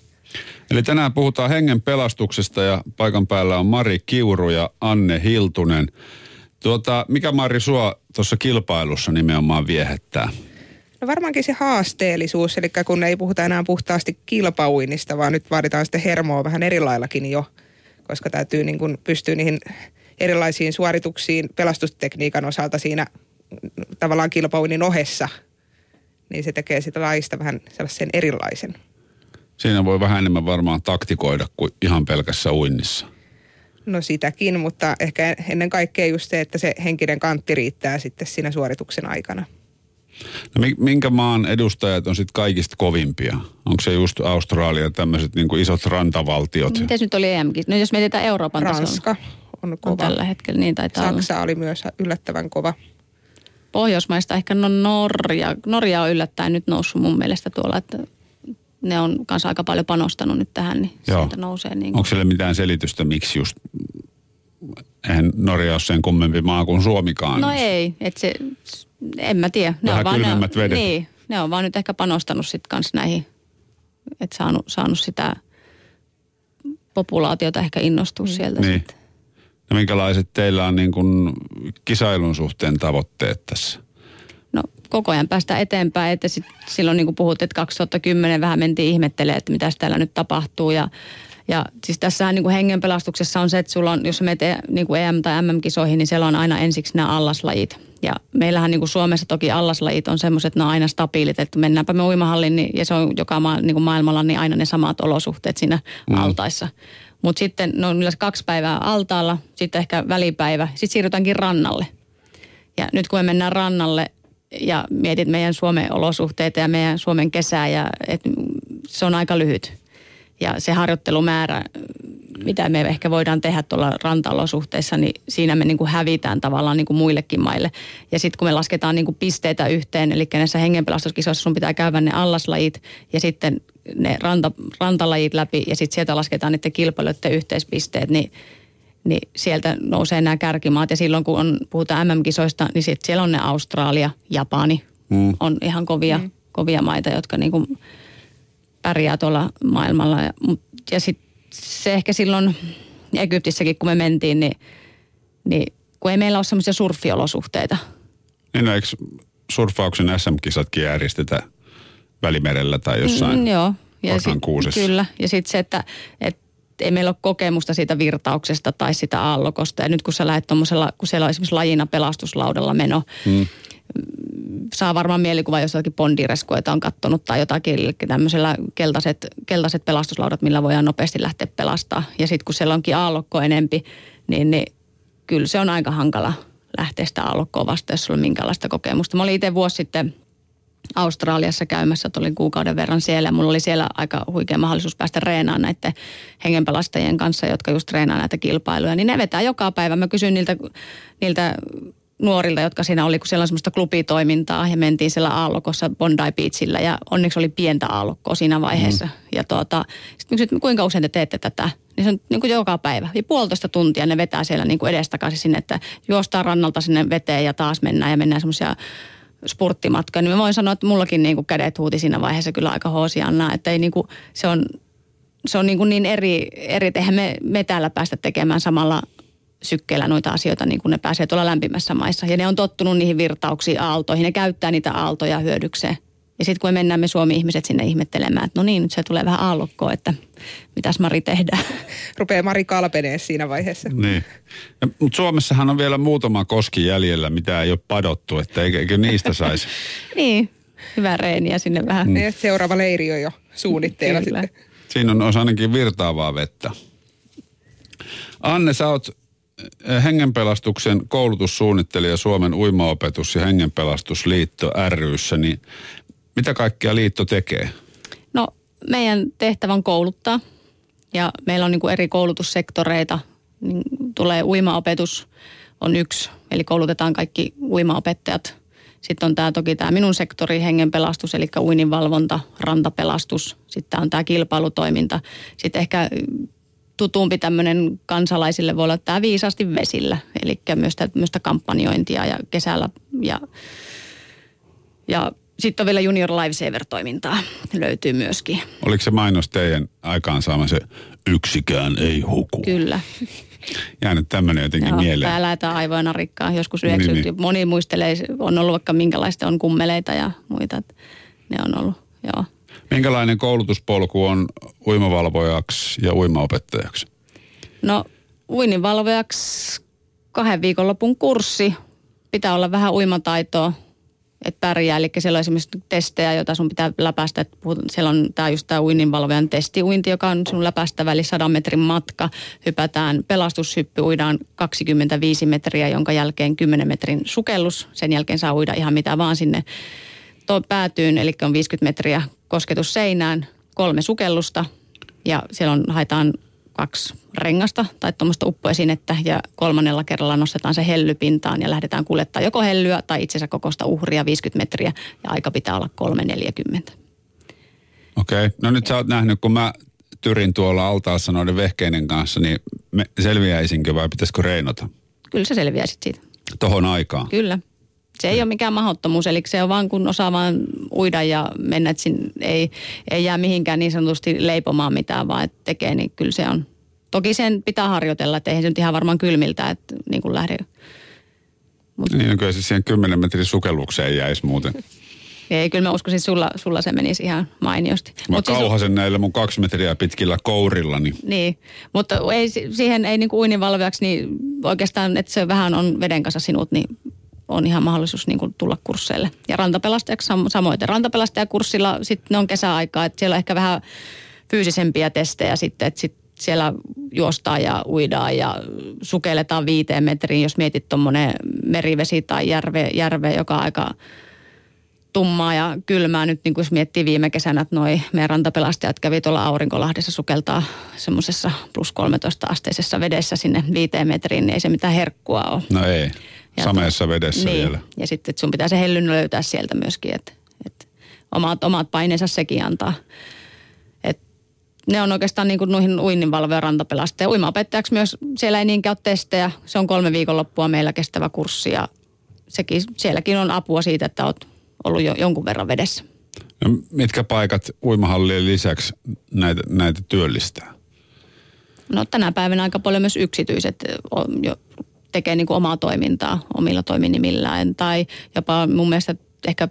Eli tänään puhutaan hengen pelastuksesta ja paikan päällä on Mari Kiuru ja Anne Hiltunen. Tuota, mikä Mari sua tuossa kilpailussa nimenomaan viehättää? No varmaankin se haasteellisuus, eli kun ei puhuta enää puhtaasti kilpauinnista, vaan nyt vaaditaan sitten hermoa vähän erilaillakin jo, koska täytyy niin kuin pystyä niihin erilaisiin suorituksiin pelastustekniikan osalta siinä tavallaan kilpauinnin ohessa, niin se tekee sitä laista vähän sellaisen erilaisen. Siinä voi vähän enemmän varmaan taktikoida kuin ihan pelkässä uinnissa. No sitäkin, mutta ehkä ennen kaikkea just se, että se henkinen kantti riittää sitten siinä suorituksen aikana. No, mi- minkä maan edustajat on sitten kaikista kovimpia? Onko se just Australia, tämmöiset niin isot rantavaltiot? miten nyt oli EMkin? No jos mietitään Euroopan tasolla. Ranska on On kova. tällä hetkellä, niin taitaa olla. Saksa oli myös yllättävän kova. Pohjoismaista ehkä no Norja. Norja on yllättäen nyt noussut mun mielestä tuolla, että ne on kanssa aika paljon panostanut nyt tähän, niin Joo. sieltä nousee niin Onko sille mitään selitystä, miksi just... Eihän Norja ole sen kummempi maa kuin Suomikaan. No ei, että se, en mä tiedä. Vähän vaan, kylmemmät ne, vedet. Niin, ne on vaan nyt ehkä panostanut sitten kanssa näihin, että saanut, saanut sitä populaatiota ehkä innostua sieltä Niin. sitten. No minkälaiset teillä on niin kuin kisailun suhteen tavoitteet tässä? No koko ajan päästä eteenpäin, että sit silloin niin kuin puhut, että 2010 vähän mentiin ihmettelemään, että mitä täällä nyt tapahtuu ja ja siis tässähän niin kuin hengenpelastuksessa on se, että sulla on, jos menet e- niin kuin EM- tai MM-kisoihin, niin siellä on aina ensiksi nämä allaslajit. Ja meillähän niin kuin Suomessa toki allaslajit on semmoiset, että ne on aina stabiilit, että mennäänpä me uimahalliin, niin, ja se on joka maa, niin kuin maailmalla niin aina ne samat olosuhteet siinä mm. altaissa. Mutta sitten ne on yleensä kaksi päivää altaalla, sitten ehkä välipäivä, sitten siirrytäänkin rannalle. Ja nyt kun me mennään rannalle ja mietit meidän Suomen olosuhteita ja meidän Suomen kesää, ja et se on aika lyhyt. Ja se harjoittelumäärä, mitä me ehkä voidaan tehdä tuolla rantaolosuhteissa, niin siinä me niin kuin hävitään tavallaan niin kuin muillekin maille. Ja sitten kun me lasketaan niin kuin pisteitä yhteen, eli näissä hengenpelastuskisoissa sun pitää käydä ne allaslajit ja sitten ne ranta, rantalajit läpi ja sitten sieltä lasketaan niiden kilpailuiden yhteispisteet, niin niin sieltä nousee nämä kärkimaat. Ja silloin kun on, puhutaan MM-kisoista, niin sit siellä on ne Australia, Japani. Mm. On ihan kovia, mm. kovia maita, jotka niinku pärjää tuolla maailmalla. Ja, ja sitten se ehkä silloin Egyptissäkin, kun me mentiin, niin, niin kun ei meillä ole semmoisia surfiolosuhteita. Niin, no, eikö surffauksen SM-kisatkin järjestetä Välimerellä tai jossain? Mm, joo. Orkan sit, kuusessa. Kyllä. Ja sitten se, että, että ei meillä ole kokemusta siitä virtauksesta tai sitä aallokosta. Ja nyt kun sä lähdet tuommoisella, kun siellä on esimerkiksi lajina pelastuslaudalla meno, Mm. saa varmaan mielikuva, jos jotakin bondireskuita on kattonut tai jotakin, eli tämmöisellä keltaiset, keltaiset pelastuslaudat, millä voidaan nopeasti lähteä pelastaa. Ja sitten kun siellä onkin aallokko enempi, niin, niin kyllä se on aika hankala lähteä sitä aallokkoa vastaan, jos sulla on minkäänlaista kokemusta. Mä olin itse vuosi sitten Australiassa käymässä, että olin kuukauden verran siellä. Mulla oli siellä aika huikea mahdollisuus päästä reenaamaan näiden hengenpelastajien kanssa, jotka just treenaa näitä kilpailuja. Niin ne vetää joka päivä. Mä kysyin niiltä, niiltä nuorilta, jotka siinä oli, kun siellä on semmoista klubitoimintaa ja mentiin siellä aallokossa Bondi Beachillä ja onneksi oli pientä aallokkoa siinä vaiheessa. Mm. Ja tuota, sitten kysyin, kuinka usein te teette tätä? Niin se on niin kuin joka päivä. Ja puolitoista tuntia ne vetää siellä niin kuin edestakaisin sinne, että juostaan rannalta sinne veteen ja taas mennään ja mennään semmoisia spurttimatkoja. Niin mä voin sanoa, että mullakin niin kuin kädet huuti siinä vaiheessa kyllä aika hoosiannaa, että ei niin kuin, se on, se on niin, kuin niin eri, eri, että me, me täällä päästä tekemään samalla sykkeellä noita asioita, niin kuin ne pääsee tuolla lämpimässä maissa. Ja ne on tottunut niihin virtauksiin, aaltoihin. Ne käyttää niitä aaltoja hyödykseen. Ja sitten kun me mennään me Suomi-ihmiset sinne ihmettelemään, että no niin, nyt se tulee vähän aallokkoa, että mitäs Mari tehdään. Rupeaa Mari kalpenee siinä vaiheessa. Niin. Ja, mutta Suomessahan on vielä muutama koski jäljellä, mitä ei ole padottu, että eikö, eikö niistä saisi? niin, hyvä reeniä sinne vähän. Mm. Seuraava leiri on jo suunnitteilla Kyllä. sitten. Siinä on olisi ainakin virtaavaa vettä. Anne, sä oot eh, hengenpelastuksen koulutussuunnittelija Suomen uimaopetus- ja hengenpelastusliitto ryssä, niin mitä kaikkea liitto tekee? No meidän tehtävä on kouluttaa ja meillä on niin kuin eri koulutussektoreita. Niin tulee uimaopetus on yksi, eli koulutetaan kaikki uimaopettajat. Sitten on tämä toki tämä minun sektori, hengenpelastus, eli uininvalvonta, rantapelastus. Sitten on tämä kilpailutoiminta. Sitten ehkä tutumpi tämmöinen kansalaisille voi olla tämä viisasti vesillä. Eli myös tämmöistä kampanjointia ja kesällä ja, ja sitten on vielä Junior Lifesaver-toimintaa löytyy myöskin. Oliko se mainos teidän aikaansaama se yksikään ei huku? Kyllä. Jäänyt tämmöinen jotenkin Joo, mieleen. Tää lähetään aivoina rikkaa joskus 90 niin, niin. Moni muistelee, on ollut vaikka minkälaista on kummeleita ja muita. Ne on ollut, joo. Minkälainen koulutuspolku on uimavalvojaksi ja uimaopettajaksi? No uininvalvojaksi kahden viikonlopun kurssi. Pitää olla vähän uimataitoa, että pärjää. Eli siellä on esimerkiksi testejä, joita sun pitää läpäistä. Siellä on tämä just tämä uininvalvojan testiuinti, joka on sun läpäistä väli 100 metrin matka. Hypätään pelastushyppy, uidaan 25 metriä, jonka jälkeen 10 metrin sukellus. Sen jälkeen saa uida ihan mitä vaan sinne päätyyn, eli on 50 metriä kosketus seinään, kolme sukellusta ja siellä on, haetaan kaksi rengasta tai tuommoista uppoesinettä ja kolmannella kerralla nostetaan se helly pintaan ja lähdetään kuljettaa joko hellyä tai itsensä kokosta uhria 50 metriä ja aika pitää olla 340. Okei, okay. no nyt sä oot nähnyt, kun mä tyrin tuolla altaassa noiden vehkeinen kanssa, niin me selviäisinkö vai pitäisikö reinota? Kyllä sä selviäisit siitä. Tohon aikaan? Kyllä. Se ei ole mikään mahdottomuus, eli se on vaan kun osaa vaan uida ja mennä, että ei, ei jää mihinkään niin sanotusti leipomaan mitään, vaan että tekee, niin kyllä se on. Toki sen pitää harjoitella, että eihän se nyt ihan varmaan kylmiltä, että niin kuin lähde. Mut. Niin, no kyllä se siihen 10 metrin sukellukseen jäisi muuten. Ei, kyllä mä uskoisin, että sulla, sulla se menisi ihan mainiosti. Mä Mut siis kauhasen siis, näillä mun kaksi metriä pitkillä kourillani. Niin, mutta ei, siihen ei niin kuin uininvalvojaksi, niin oikeastaan, että se vähän on veden kanssa sinut, niin on ihan mahdollisuus niin kuin tulla kursseille. Ja rantapelastajaksi samoin. Rantapelastajakurssilla sitten on kesäaikaa, että siellä on ehkä vähän fyysisempiä testejä sitten, että sit siellä juostaan ja uidaan ja sukelletaan viiteen metriin, jos mietit tuommoinen merivesi tai järve, järve joka aika tummaa ja kylmää. Nyt niin kuin jos miettii viime kesänä, että noi meidän rantapelastajat kävi tuolla Aurinkolahdessa sukeltaa semmoisessa plus 13 asteisessa vedessä sinne viiteen metriin, niin ei se mitään herkkua ole. No ei. Ja Sameessa vedessä niin. vielä. Ja sitten että sun pitää se hellyn löytää sieltä myöskin, että, että omat, omat paineensa sekin antaa. Et ne on oikeastaan niin kuin noihin uinninvalvoja rantapelastaja. Uimaopettajaksi myös siellä ei niinkään ole testejä. Se on kolme viikonloppua meillä kestävä kurssi ja sekin, sielläkin on apua siitä, että olet ollut jo jonkun verran vedessä. No, mitkä paikat uimahallien lisäksi näitä, näitä työllistää? No tänä päivänä aika paljon myös yksityiset on jo tekee niin kuin omaa toimintaa omilla toiminimillään. Tai jopa mun mielestä ehkä,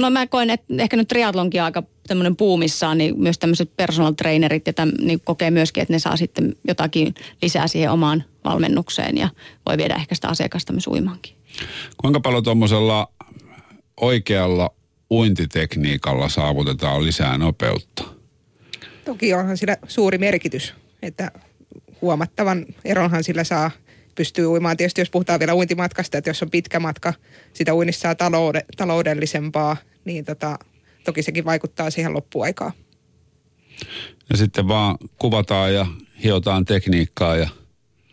no mä koen, että ehkä nyt triatlonkin aika tämmöinen puumissaan, niin myös tämmöiset personal trainerit ja täm, niin kokee myöskin, että ne saa sitten jotakin lisää siihen omaan valmennukseen ja voi viedä ehkä sitä asiakasta myös uimaankin. Kuinka paljon tuommoisella oikealla uintitekniikalla saavutetaan lisää nopeutta? Toki onhan sillä suuri merkitys, että huomattavan eronhan sillä saa pystyy uimaan. Tietysti jos puhutaan vielä uintimatkasta, että jos on pitkä matka, sitä uinnissa saa taloude, taloudellisempaa, niin tota, toki sekin vaikuttaa siihen loppuaikaan. Ja sitten vaan kuvataan ja hiotaan tekniikkaa ja...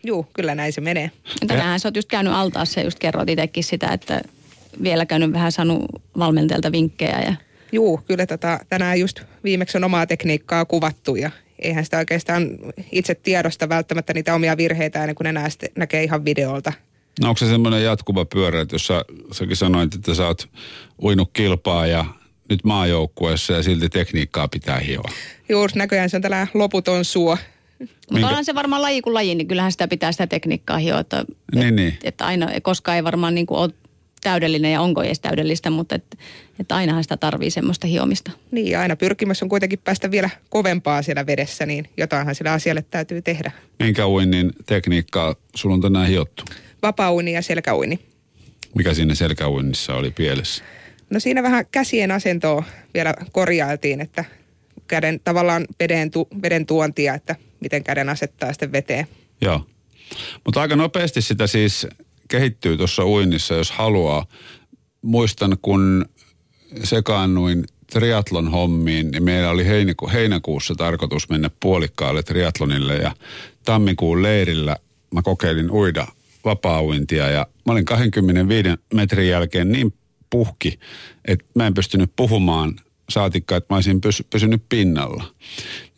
Joo, kyllä näin se menee. Tänään sä oot just käynyt altaassa ja just kerroit itsekin sitä, että vielä käynyt vähän saanut valmentajalta vinkkejä. Ja... Joo, kyllä tota, tänään just viimeksi on omaa tekniikkaa kuvattu ja eihän sitä oikeastaan itse tiedosta välttämättä niitä omia virheitä ennen kuin ne näkee ihan videolta. No onko se semmoinen jatkuva pyörä, että jos sä, säkin sanoit, että sä oot uinut kilpaa ja nyt maajoukkueessa ja silti tekniikkaa pitää hioa? Juuri näköjään se on tällä loputon suo. Mutta onhan se varmaan laji kuin laji, niin kyllähän sitä pitää sitä tekniikkaa hioa. Että, niin, et, niin. Että aina, koska ei varmaan niin kuin ole täydellinen ja onko edes täydellistä, mutta et, et ainahan sitä tarvii semmoista hiomista. Niin ja aina pyrkimys on kuitenkin päästä vielä kovempaa siellä vedessä, niin jotainhan sillä asialle täytyy tehdä. Minkä uinnin tekniikkaa sulla on tänään hiottu? Vapaa-uini ja selkäuini. Mikä siinä selkäuinnissa oli pielessä? No siinä vähän käsien asentoa vielä korjailtiin, että käden tavallaan veden, tu, veden tuontia, että miten käden asettaa sitten veteen. Joo. Mutta aika nopeasti sitä siis kehittyy tuossa uinnissa, jos haluaa. Muistan, kun sekaannuin triatlon hommiin, niin meillä oli heinäku- heinäkuussa tarkoitus mennä puolikkaalle triatlonille ja tammikuun leirillä mä kokeilin uida vapaa-uintia ja mä olin 25 metrin jälkeen niin puhki, että mä en pystynyt puhumaan saatikka, että mä olisin pysy, pysynyt pinnalla.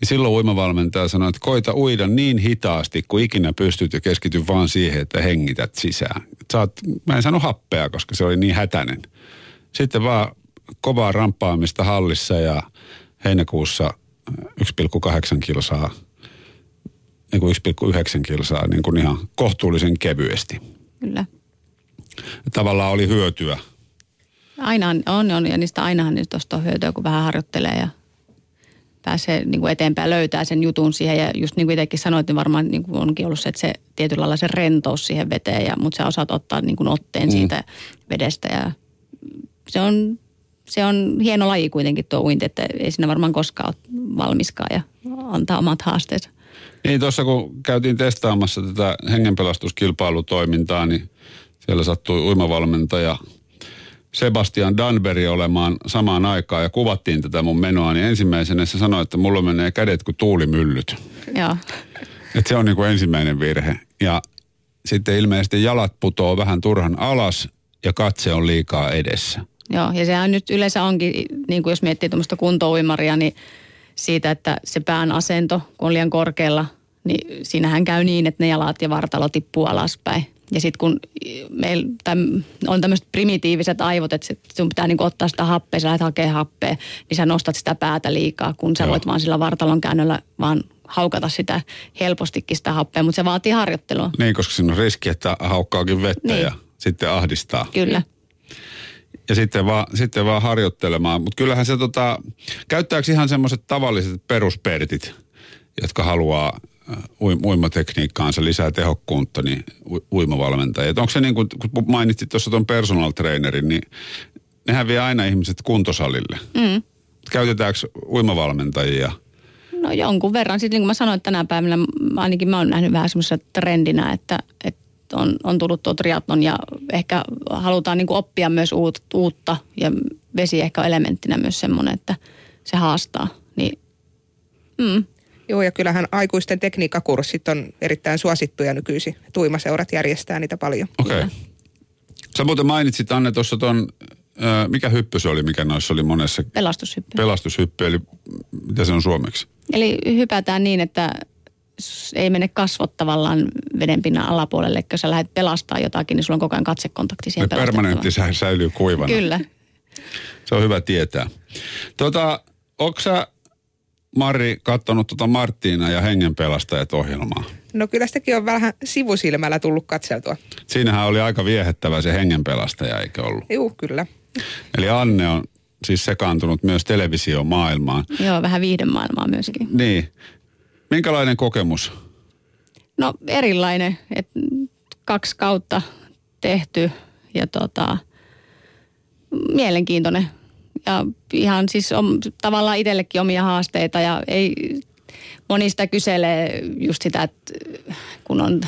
Niin silloin uimavalmentaja sanoi, että koita uida niin hitaasti kuin ikinä pystyt ja keskity vaan siihen, että hengität sisään. Saat, mä en sano happea, koska se oli niin hätäinen. Sitten vaan kovaa ramppaamista hallissa ja heinäkuussa 1,8 kilsaa, niin kuin 1,9 kilsaa niin kuin ihan kohtuullisen kevyesti. Kyllä. Tavallaan oli hyötyä. Aina on, on, on ja niistä ainahan niistä on hyötyä, kun vähän harjoittelee ja pääsee niin kuin eteenpäin, löytää sen jutun siihen. Ja just niin kuin itsekin sanoit, niin varmaan niin kuin onkin ollut se, että se tietyllä lailla se rentous siihen veteen, ja, mutta sä osaat ottaa niin kuin otteen mm. siitä vedestä. Ja se on, se on hieno laji kuitenkin tuo uinti, että ei siinä varmaan koskaan ole valmiskaan ja antaa omat haasteensa. Niin tuossa kun käytiin testaamassa tätä hengenpelastuskilpailutoimintaa, niin siellä sattui uimavalmentaja Sebastian Danberi olemaan samaan aikaan ja kuvattiin tätä mun menoa, niin ensimmäisenä se sanoi, että mulla menee kädet kuin tuulimyllyt. Joo. Et se on niin kuin ensimmäinen virhe. Ja sitten ilmeisesti jalat putoo vähän turhan alas ja katse on liikaa edessä. Joo, ja sehän nyt yleensä onkin, niin kuin jos miettii tuommoista kuntouimaria, niin siitä, että se pään asento, kun on liian korkealla, niin siinähän käy niin, että ne jalat ja vartalo tippuu alaspäin. Ja sitten kun meillä on tämmöiset primitiiviset aivot, että sun pitää niinku ottaa sitä happea, sä lähdet hakemaan happea, niin sä nostat sitä päätä liikaa, kun sä Joo. voit vaan sillä vartalon käännöllä vaan haukata sitä helpostikin sitä happea, mutta se vaatii harjoittelua. Niin, koska siinä on riski, että haukkaakin vettä niin. ja sitten ahdistaa. Kyllä. Ja sitten vaan, sitten vaan harjoittelemaan. Mutta kyllähän se tota, käyttääkö ihan semmoiset tavalliset peruspertit, jotka haluaa uimatekniikkaansa lisää tehokkuutta, niin uimavalmentajia. onko se niin kuin, kun mainitsit tuossa tuon personal trainerin, niin nehän vie aina ihmiset kuntosalille. Mm. Käytetäänkö uimavalmentajia? No jonkun verran. Sitten niin kuin mä sanoin, että tänä päivänä ainakin mä oon nähnyt vähän semmoisena trendinä, että, että on, on tullut tuo triatlon ja ehkä halutaan niin kuin oppia myös uut, uutta ja vesi ehkä on elementtinä myös semmoinen, että se haastaa. Niin, mm, Joo, ja kyllähän aikuisten tekniikkakurssit on erittäin suosittuja nykyisin. Tuimaseurat järjestää niitä paljon. Okei. Okay. Sä muuten mainitsit Anne tuossa ton, äh, mikä hyppy se oli, mikä noissa oli monessa? Pelastushyppy. Pelastushyppy, eli mitä se on suomeksi? Eli hypätään niin, että ei mene kasvot tavallaan vedenpinnan alapuolelle. Kun sä lähdet pelastaa jotakin, niin sulla on koko ajan katsekontakti siihen Permanentti säilyy kuivana. Kyllä. Se on hyvä tietää. Tota, onko sä Mari katsonut tuota Marttiina ja Hengenpelastajat ohjelmaa? No kyllä sitäkin on vähän sivusilmällä tullut katseltua. Siinähän oli aika viehättävä se hengenpelastaja, eikö ollut? Joo, kyllä. Eli Anne on siis sekaantunut myös televisiomaailmaan. Joo, vähän viihdemaailmaa myöskin. Niin. Minkälainen kokemus? No erilainen, Et kaksi kautta tehty ja tota, mielenkiintoinen ja ihan siis on tavallaan itsellekin omia haasteita ja ei, monista kyselee just sitä, että kun on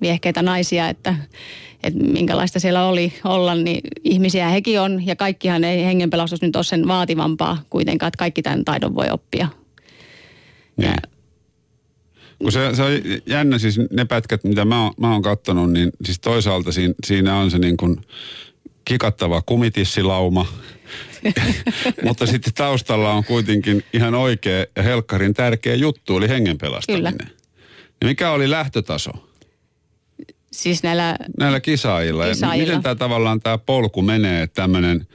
viehkeitä naisia, että, että minkälaista siellä oli olla, niin ihmisiä hekin on ja kaikkihan ei hengenpelastus nyt ole sen vaativampaa kuitenkaan, että kaikki tämän taidon voi oppia. Niin. Ja, kun se, se on jännä, siis ne pätkät, mitä mä oon, mä oon kattonut, niin siis toisaalta siinä, siinä on se niin kuin kikattava kumitissilauma, Mutta sitten taustalla on kuitenkin ihan oikea ja helkkarin tärkeä juttu, eli hengen pelastaminen. Kyllä. Ja mikä oli lähtötaso? Siis näillä... Näillä kisaajilla. kisaajilla. miten tämä tavallaan tämä polku menee, että tämmöinen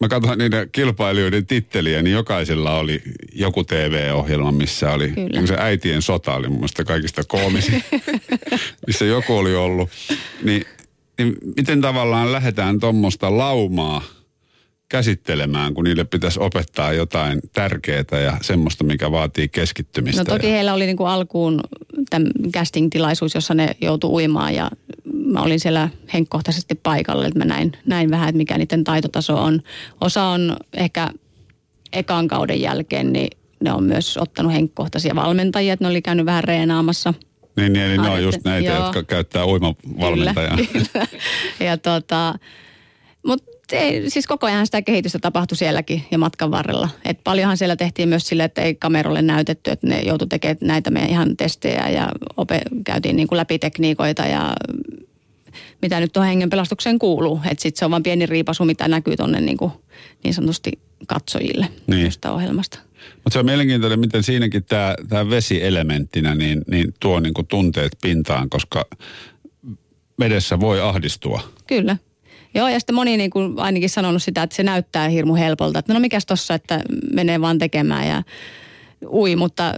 mä katsoin niiden kilpailijoiden titteliä, niin jokaisella oli joku TV-ohjelma, missä oli, niin se äitien sota oli mun mielestä kaikista koomisin, missä joku oli ollut. Niin, niin miten tavallaan lähdetään tuommoista laumaa käsittelemään, kun niille pitäisi opettaa jotain tärkeää ja semmoista, mikä vaatii keskittymistä. No toki ja... heillä oli niin kuin alkuun tämän casting-tilaisuus, jossa ne joutui uimaan ja mä olin siellä henkkohtaisesti paikalla, että mä näin, näin vähän, että mikä niiden taitotaso on. Osa on ehkä ekan kauden jälkeen, niin ne on myös ottanut henkkohtaisia valmentajia, että ne oli käynyt vähän reenaamassa. Niin, niin eli ne on just näitä, joo. jotka käyttää uimavalmentajaa. Kyllä, kyllä. Ja tota, mutta ei, siis koko ajan sitä kehitystä tapahtui sielläkin ja matkan varrella. Et paljonhan siellä tehtiin myös sille, että ei kamerolle näytetty, että ne joutui tekemään näitä meidän ihan testejä ja ope, käytiin niin kuin läpi tekniikoita ja mitä nyt tuohon hengen pelastukseen kuuluu. Että sitten se on vain pieni riipasu, mitä näkyy tuonne niin, kuin, niin sanotusti katsojille Niin. tästä ohjelmasta. Mutta se on mielenkiintoinen, miten siinäkin tämä vesielementtinä niin, niin tuo niinku tunteet pintaan, koska vedessä voi ahdistua. Kyllä. Joo, ja sitten moni niin kuin ainakin sanonut sitä, että se näyttää hirmu helpolta. Että no mikäs tossa, että menee vaan tekemään ja ui, mutta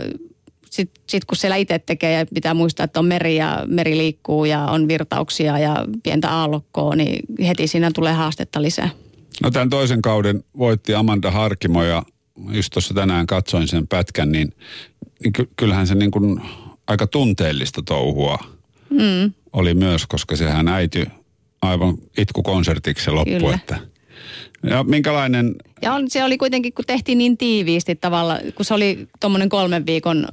sitten sit kun siellä itse tekee ja pitää muistaa, että on meri ja meri liikkuu ja on virtauksia ja pientä aallokkoa, niin heti siinä tulee haastetta lisää. No tämän toisen kauden voitti Amanda Harkimo ja just tuossa tänään katsoin sen pätkän, niin, niin ky- kyllähän se niin kuin aika tunteellista touhua mm. oli myös, koska sehän äity aivan itkukonsertiksi se loppu. Kyllä. Että. Ja minkälainen, Ja on, se oli kuitenkin, kun tehtiin niin tiiviisti tavalla, kun se oli tuommoinen kolmen viikon,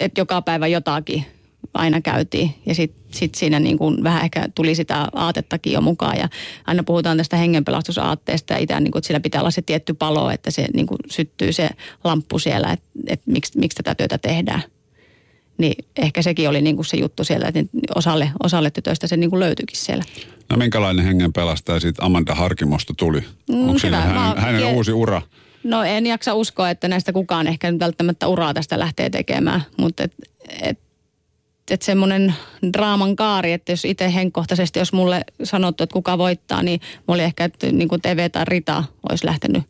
että joka päivä jotakin aina käytiin. Ja sitten sit siinä niin kuin vähän ehkä tuli sitä aatettakin jo mukaan. Ja aina puhutaan tästä hengenpelastusaatteesta ja itse, niin kuin, että sillä pitää olla se tietty palo, että se niin kuin syttyy se lamppu siellä, että, että miksi, miksi tätä työtä tehdään. Niin ehkä sekin oli niin kuin se juttu siellä, että osalle, osalle tytöistä se niin kuin löytyikin siellä. no minkälainen hengen pelastaja siitä Amanda Harkimosta tuli? Mm, Onko hyvä. Mä hänen, oon hänen tie- uusi ura? No en jaksa uskoa, että näistä kukaan ehkä nyt välttämättä uraa tästä lähtee tekemään, mutta et, et, et semmoinen draaman kaari, että jos itse henkkohtaisesti, jos mulle sanottu, että kuka voittaa, niin mulla oli ehkä, että niin kuin TV tai Rita olisi lähtenyt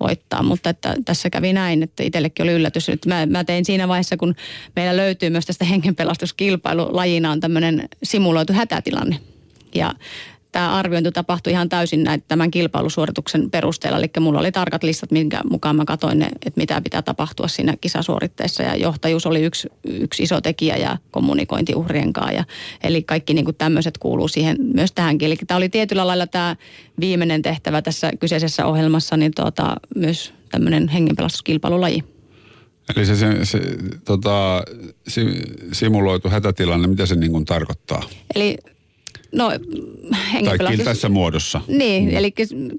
voittaa, mutta että tässä kävi näin, että itsellekin oli yllätys. Nyt mä, mä tein siinä vaiheessa, kun meillä löytyy myös tästä hengenpelastuskilpailulajina on tämmöinen simuloitu hätätilanne. Ja tämä arviointi tapahtui ihan täysin näin, tämän kilpailusuorituksen perusteella. Eli mulla oli tarkat listat, minkä mukaan mä katsoin, ne, että mitä pitää tapahtua siinä kisasuoritteessa. Ja johtajuus oli yksi, yksi iso tekijä ja kommunikointi uhrien kanssa. Ja, eli kaikki niin tämmöiset kuuluu siihen, myös tähänkin. Eli tämä oli tietyllä lailla tämä viimeinen tehtävä tässä kyseisessä ohjelmassa, niin tuota, myös tämmöinen hengenpelastuskilpailulaji. Eli se, se, se tota, si, simuloitu hätätilanne, mitä se niin kuin tarkoittaa? Eli no Tai tässä muodossa. Niin, eli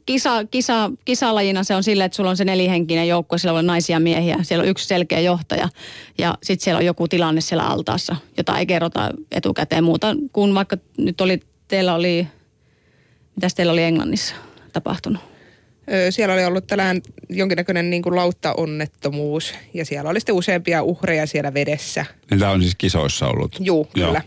kisa, kisa, kisalajina se on sillä, että sulla on se nelihenkinen joukko, siellä on naisia ja miehiä, siellä on yksi selkeä johtaja ja sitten siellä on joku tilanne siellä altaassa, jota ei kerrota etukäteen muuta kuin vaikka nyt oli, teillä oli, mitäs teillä oli Englannissa tapahtunut? Siellä oli ollut tällään jonkinnäköinen niin kuin lauttaonnettomuus ja siellä oli sitten useampia uhreja siellä vedessä. Niin tämä on siis kisoissa ollut. Juu, kyllä. Joo.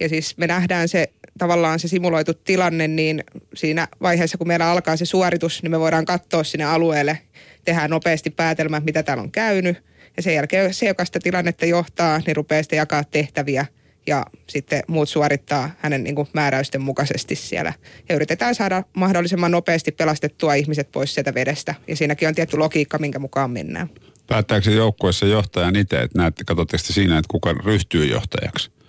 Ja siis me nähdään se tavallaan se simuloitu tilanne, niin siinä vaiheessa, kun meillä alkaa se suoritus, niin me voidaan katsoa sinne alueelle, tehdään nopeasti päätelmä, mitä täällä on käynyt. Ja sen jälkeen se, joka sitä tilannetta johtaa, niin rupeaa sitten jakaa tehtäviä ja sitten muut suorittaa hänen niin kuin määräysten mukaisesti siellä. Ja yritetään saada mahdollisimman nopeasti pelastettua ihmiset pois sieltä vedestä. Ja siinäkin on tietty logiikka, minkä mukaan mennään. Päättääkö se joukkueessa johtajan itse, että näette, katsotteko te siinä, että kuka ryhtyy johtajaksi?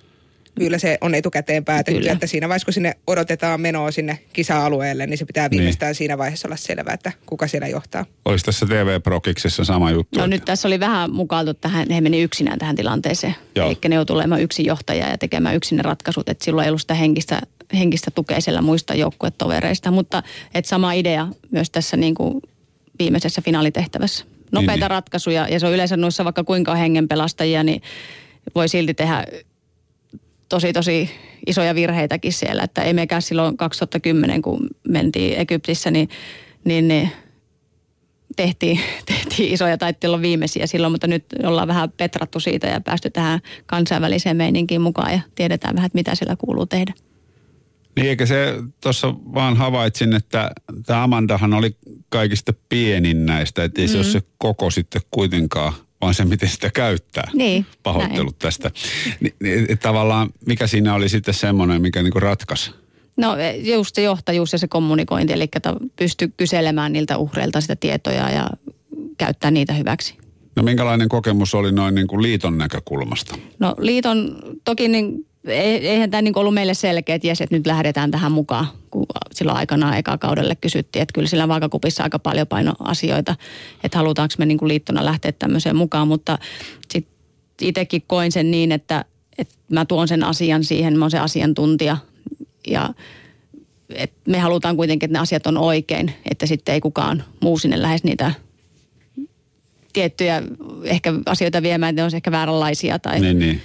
Kyllä se on etukäteen päätetty, Kyllä. että siinä vaiheessa, kun sinne odotetaan menoa sinne kisa-alueelle, niin se pitää viimeistään niin. siinä vaiheessa olla selvää, että kuka siellä johtaa. Olisi tässä TV Prokiksessa sama juttu? No että- nyt tässä oli vähän mukailtu tähän, he meni yksinään tähän tilanteeseen. Joo. Eli ne joutui olemaan yksin johtaja ja tekemään yksin ne ratkaisut, että silloin ei ollut sitä henkistä, henkistä tukea siellä muista joukkuetovereista. Mutta että sama idea myös tässä niin kuin viimeisessä finaalitehtävässä. Nopeita Niin, niin, niin. ratkaisuja ja se on yleensä noissa vaikka kuinka on hengenpelastajia, niin voi silti tehdä tosi tosi isoja virheitäkin siellä. Että ei mekään silloin 2010, kun mentiin Egyptissä, niin, niin, niin tehtiin, tehtiin isoja, taittiin olla viimeisiä silloin, mutta nyt ollaan vähän petrattu siitä ja päästy tähän kansainväliseen meininkiin mukaan ja tiedetään vähän, että mitä siellä kuuluu tehdä. Niin eikä se, tuossa vaan havaitsin, että tämä Amandahan oli kaikista pienin näistä, että ei se ole se koko sitten kuitenkaan, vaan se miten sitä käyttää. Niin, Pahoittelut tästä. Ni, ni, tavallaan mikä siinä oli sitten semmoinen, mikä niinku ratkaisi? No just se johtajuus ja se kommunikointi, eli pystyy kyselemään niiltä uhreilta sitä tietoja ja käyttää niitä hyväksi. No minkälainen kokemus oli noin niin kuin liiton näkökulmasta? No liiton, toki niin, eihän tämä niin ollut meille selkeä, että jes, että nyt lähdetään tähän mukaan, kun silloin aikanaan eka kaudelle kysyttiin, että kyllä sillä vaakakupissa aika paljon paino asioita, että halutaanko me niin kuin liittona lähteä tämmöiseen mukaan, mutta sitten itsekin koin sen niin, että, että mä tuon sen asian siihen, mä oon se asiantuntija. Ja että me halutaan kuitenkin, että ne asiat on oikein, että sitten ei kukaan muu sinne lähes niitä tiettyjä ehkä asioita viemään, että ne on ehkä vääränlaisia tai Niin, niin.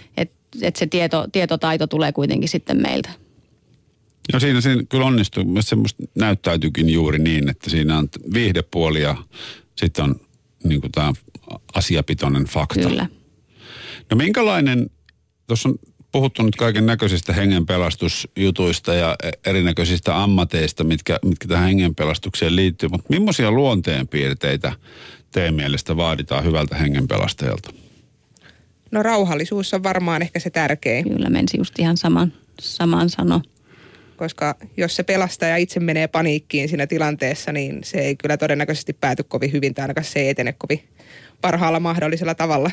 Että et se tieto, tietotaito tulee kuitenkin sitten meiltä. No siinä, siinä kyllä onnistuu. Mielestäni semmoista näyttäytyykin juuri niin, että siinä on viihdepuoli ja sitten on niin kuin tämä asiapitoinen fakta. Kyllä. No minkälainen, tuossa on puhuttu nyt kaiken näköisistä hengenpelastusjutuista ja e- erinäköisistä ammateista, mitkä, mitkä tähän hengenpelastukseen liittyy, mutta millaisia luonteenpiirteitä teidän mielestä vaaditaan hyvältä hengenpelastajalta? No rauhallisuus on varmaan ehkä se tärkein, Kyllä menisi just ihan saman, saman sano. koska jos se pelastaja itse menee paniikkiin siinä tilanteessa, niin se ei kyllä todennäköisesti pääty kovin hyvin tai ainakaan se ei etene kovin parhaalla mahdollisella tavalla.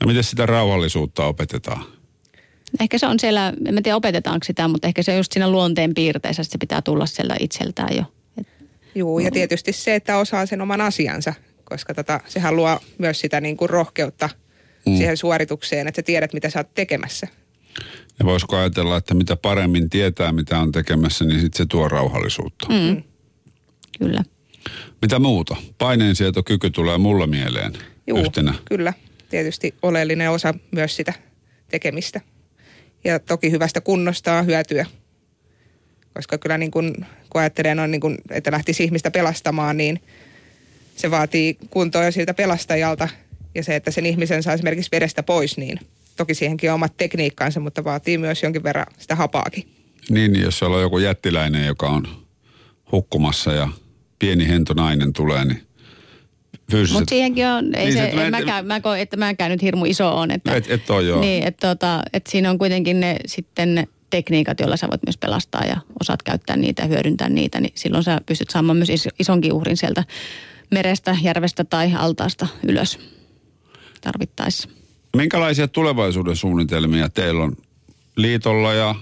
No miten sitä rauhallisuutta opetetaan? Ehkä se on siellä, en mä tiedä opetetaanko sitä, mutta ehkä se on just siinä luonteen piirteessä, että se pitää tulla sieltä itseltään jo. Et, Juu, ja tietysti se, että osaa sen oman asiansa, koska tota, sehän luo myös sitä niin kuin rohkeutta mm. siihen suoritukseen, että sä tiedät, mitä sä oot tekemässä. Ja voisiko ajatella, että mitä paremmin tietää, mitä on tekemässä, niin sitten se tuo rauhallisuutta. mm, kyllä. Mitä muuta? Paineensietokyky tulee mulla mieleen Juu, yhtenä. kyllä. Tietysti oleellinen osa myös sitä tekemistä. Ja toki hyvästä kunnosta on hyötyä. Koska kyllä niin kuin, kun ajattelee, noin niin kuin, että lähtisi ihmistä pelastamaan, niin se vaatii kuntoa jo siltä pelastajalta. Ja se, että sen ihmisen saa esimerkiksi vedestä pois, niin toki siihenkin on omat tekniikkaansa, mutta vaatii myös jonkin verran sitä hapaakin. Niin, niin, jos siellä on joku jättiläinen, joka on hukkumassa ja pieni hento nainen tulee, niin fyysiset... Mutta siihenkin on, ei Niin se, se, että mä en en- mäkään, mä koen, että mäkään nyt hirmu iso on. Että, Et- et oo, joo. Niin, että, tota, että siinä on kuitenkin ne sitten ne tekniikat, joilla sä voit myös pelastaa ja osaat käyttää niitä ja hyödyntää niitä, niin silloin sä pystyt saamaan myös is- isonkin uhrin sieltä merestä, järvestä tai altaasta ylös tarvittaessa. Minkälaisia tulevaisuuden suunnitelmia teillä on liitolla ja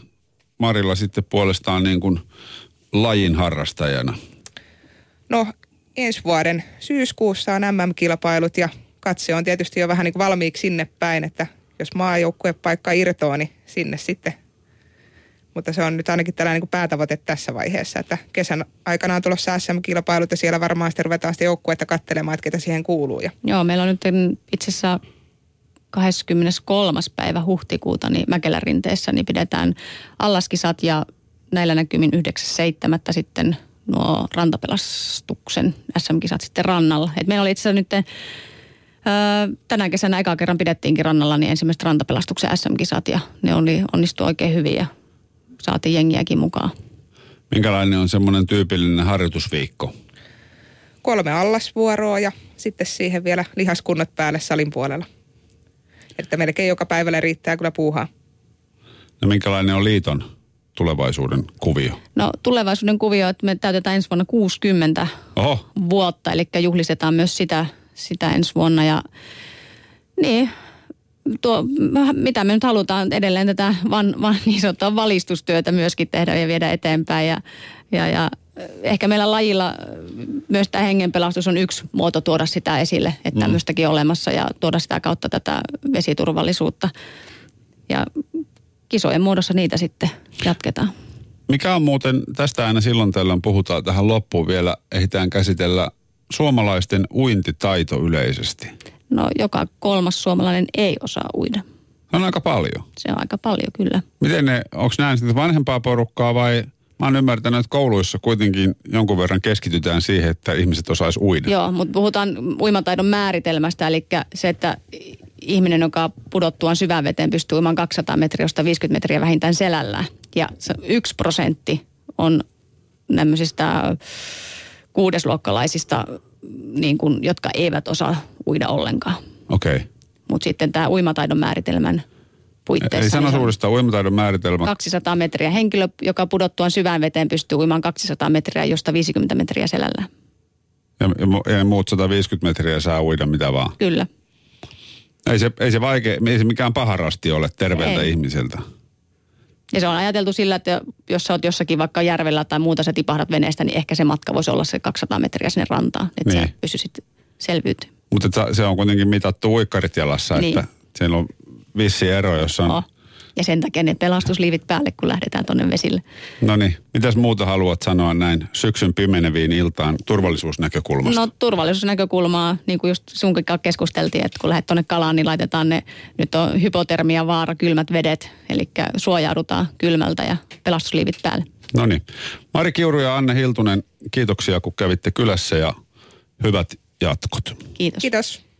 Marilla sitten puolestaan niin kuin lajin harrastajana? No ensi vuoden syyskuussa on MM-kilpailut ja katse on tietysti jo vähän niin kuin valmiiksi sinne päin, että jos maajoukkuepaikka irtoaa, niin sinne sitten. Mutta se on nyt ainakin tällainen niin päätavoite tässä vaiheessa, että kesän aikana on tulossa SM-kilpailut ja siellä varmaan sitten ruvetaan sitä joukkuetta katselemaan, että ketä siihen kuuluu. Ja Joo, meillä on nyt itse asiassa 23. päivä huhtikuuta niin Mäkelän rinteessä niin pidetään allaskisat ja näillä näkymin 9.7. sitten nuo rantapelastuksen SM-kisat sitten rannalla. Et meillä oli itse asiassa nyt tänä kesänä eka kerran pidettiinkin rannalla niin ensimmäiset rantapelastuksen SM-kisat ja ne oli, onnistui oikein hyvin ja saatiin jengiäkin mukaan. Minkälainen on semmoinen tyypillinen harjoitusviikko? kolme allasvuoroa ja sitten siihen vielä lihaskunnot päälle salin puolella. Että melkein joka päivällä riittää kyllä puuhaa. No minkälainen on liiton tulevaisuuden kuvio? No tulevaisuuden kuvio, että me täytetään ensi vuonna 60 Oho, vuotta, eli juhlistetaan myös sitä, sitä ensi vuonna. Ja niin, tuo, mitä me nyt halutaan edelleen tätä van, van, niin sanottua valistustyötä myöskin tehdä ja viedä eteenpäin. Ja, ja, ja ehkä meillä lajilla myös tämä hengenpelastus on yksi muoto tuoda sitä esille, että tämmöistäkin on olemassa ja tuoda sitä kautta tätä vesiturvallisuutta. Ja kisojen muodossa niitä sitten jatketaan. mikä on muuten, tästä aina silloin tällöin puhutaan tähän loppuun vielä, ehditään käsitellä suomalaisten uintitaito yleisesti. No joka kolmas suomalainen ei osaa uida. Se on aika paljon. Se on aika paljon kyllä. Miten ne, onko näin sitten vanhempaa porukkaa vai mä oon ymmärtänyt, että kouluissa kuitenkin jonkun verran keskitytään siihen, että ihmiset osais uida. Joo, mutta puhutaan uimataidon määritelmästä, eli se, että ihminen, joka pudottuaan syvään veteen pystyy uimaan 200 metriä, josta 50 metriä vähintään selällään. Ja yksi prosentti on tämmöisistä kuudesluokkalaisista, niin kuin, jotka eivät osaa uida ollenkaan. Okei. Okay. Mutta sitten tämä uimataidon määritelmän puitteissa. Eli niin sano uudestaan uimataidon määritelmä. 200 metriä. Henkilö, joka pudottuaan syvään veteen pystyy uimaan 200 metriä, josta 50 metriä selällään. Ja, ja, ja muut 150 metriä saa uida mitä vaan. Kyllä. Ei se, ei se, vaikea, ei se mikään paha rasti ole terveeltä Ei. ihmiseltä. Ja se on ajateltu sillä, että jos sä oot jossakin vaikka järvellä tai muuta, sä tipahdat veneestä, niin ehkä se matka voisi olla se 200 metriä sinne rantaan, että Niin. sä pysyisit selviytymään. Mutta se on kuitenkin mitattu uikkarit jalassa, Niin. että siellä on vissi ero, jossa on... Oh. Ja sen takia ne pelastusliivit päälle, kun lähdetään tuonne vesille. No niin, mitäs muuta haluat sanoa näin syksyn pimeneviin iltaan turvallisuusnäkökulmasta? No turvallisuusnäkökulmaa, niin kuin just sunkin kanssa keskusteltiin, että kun lähdet tuonne kalaan, niin laitetaan ne, nyt on hypotermia vaara, kylmät vedet, eli suojaudutaan kylmältä ja pelastusliivit päälle. No niin. Mari Kiuru ja Anne Hiltunen, kiitoksia kun kävitte kylässä ja hyvät jatkot. Kiitos. Kiitos.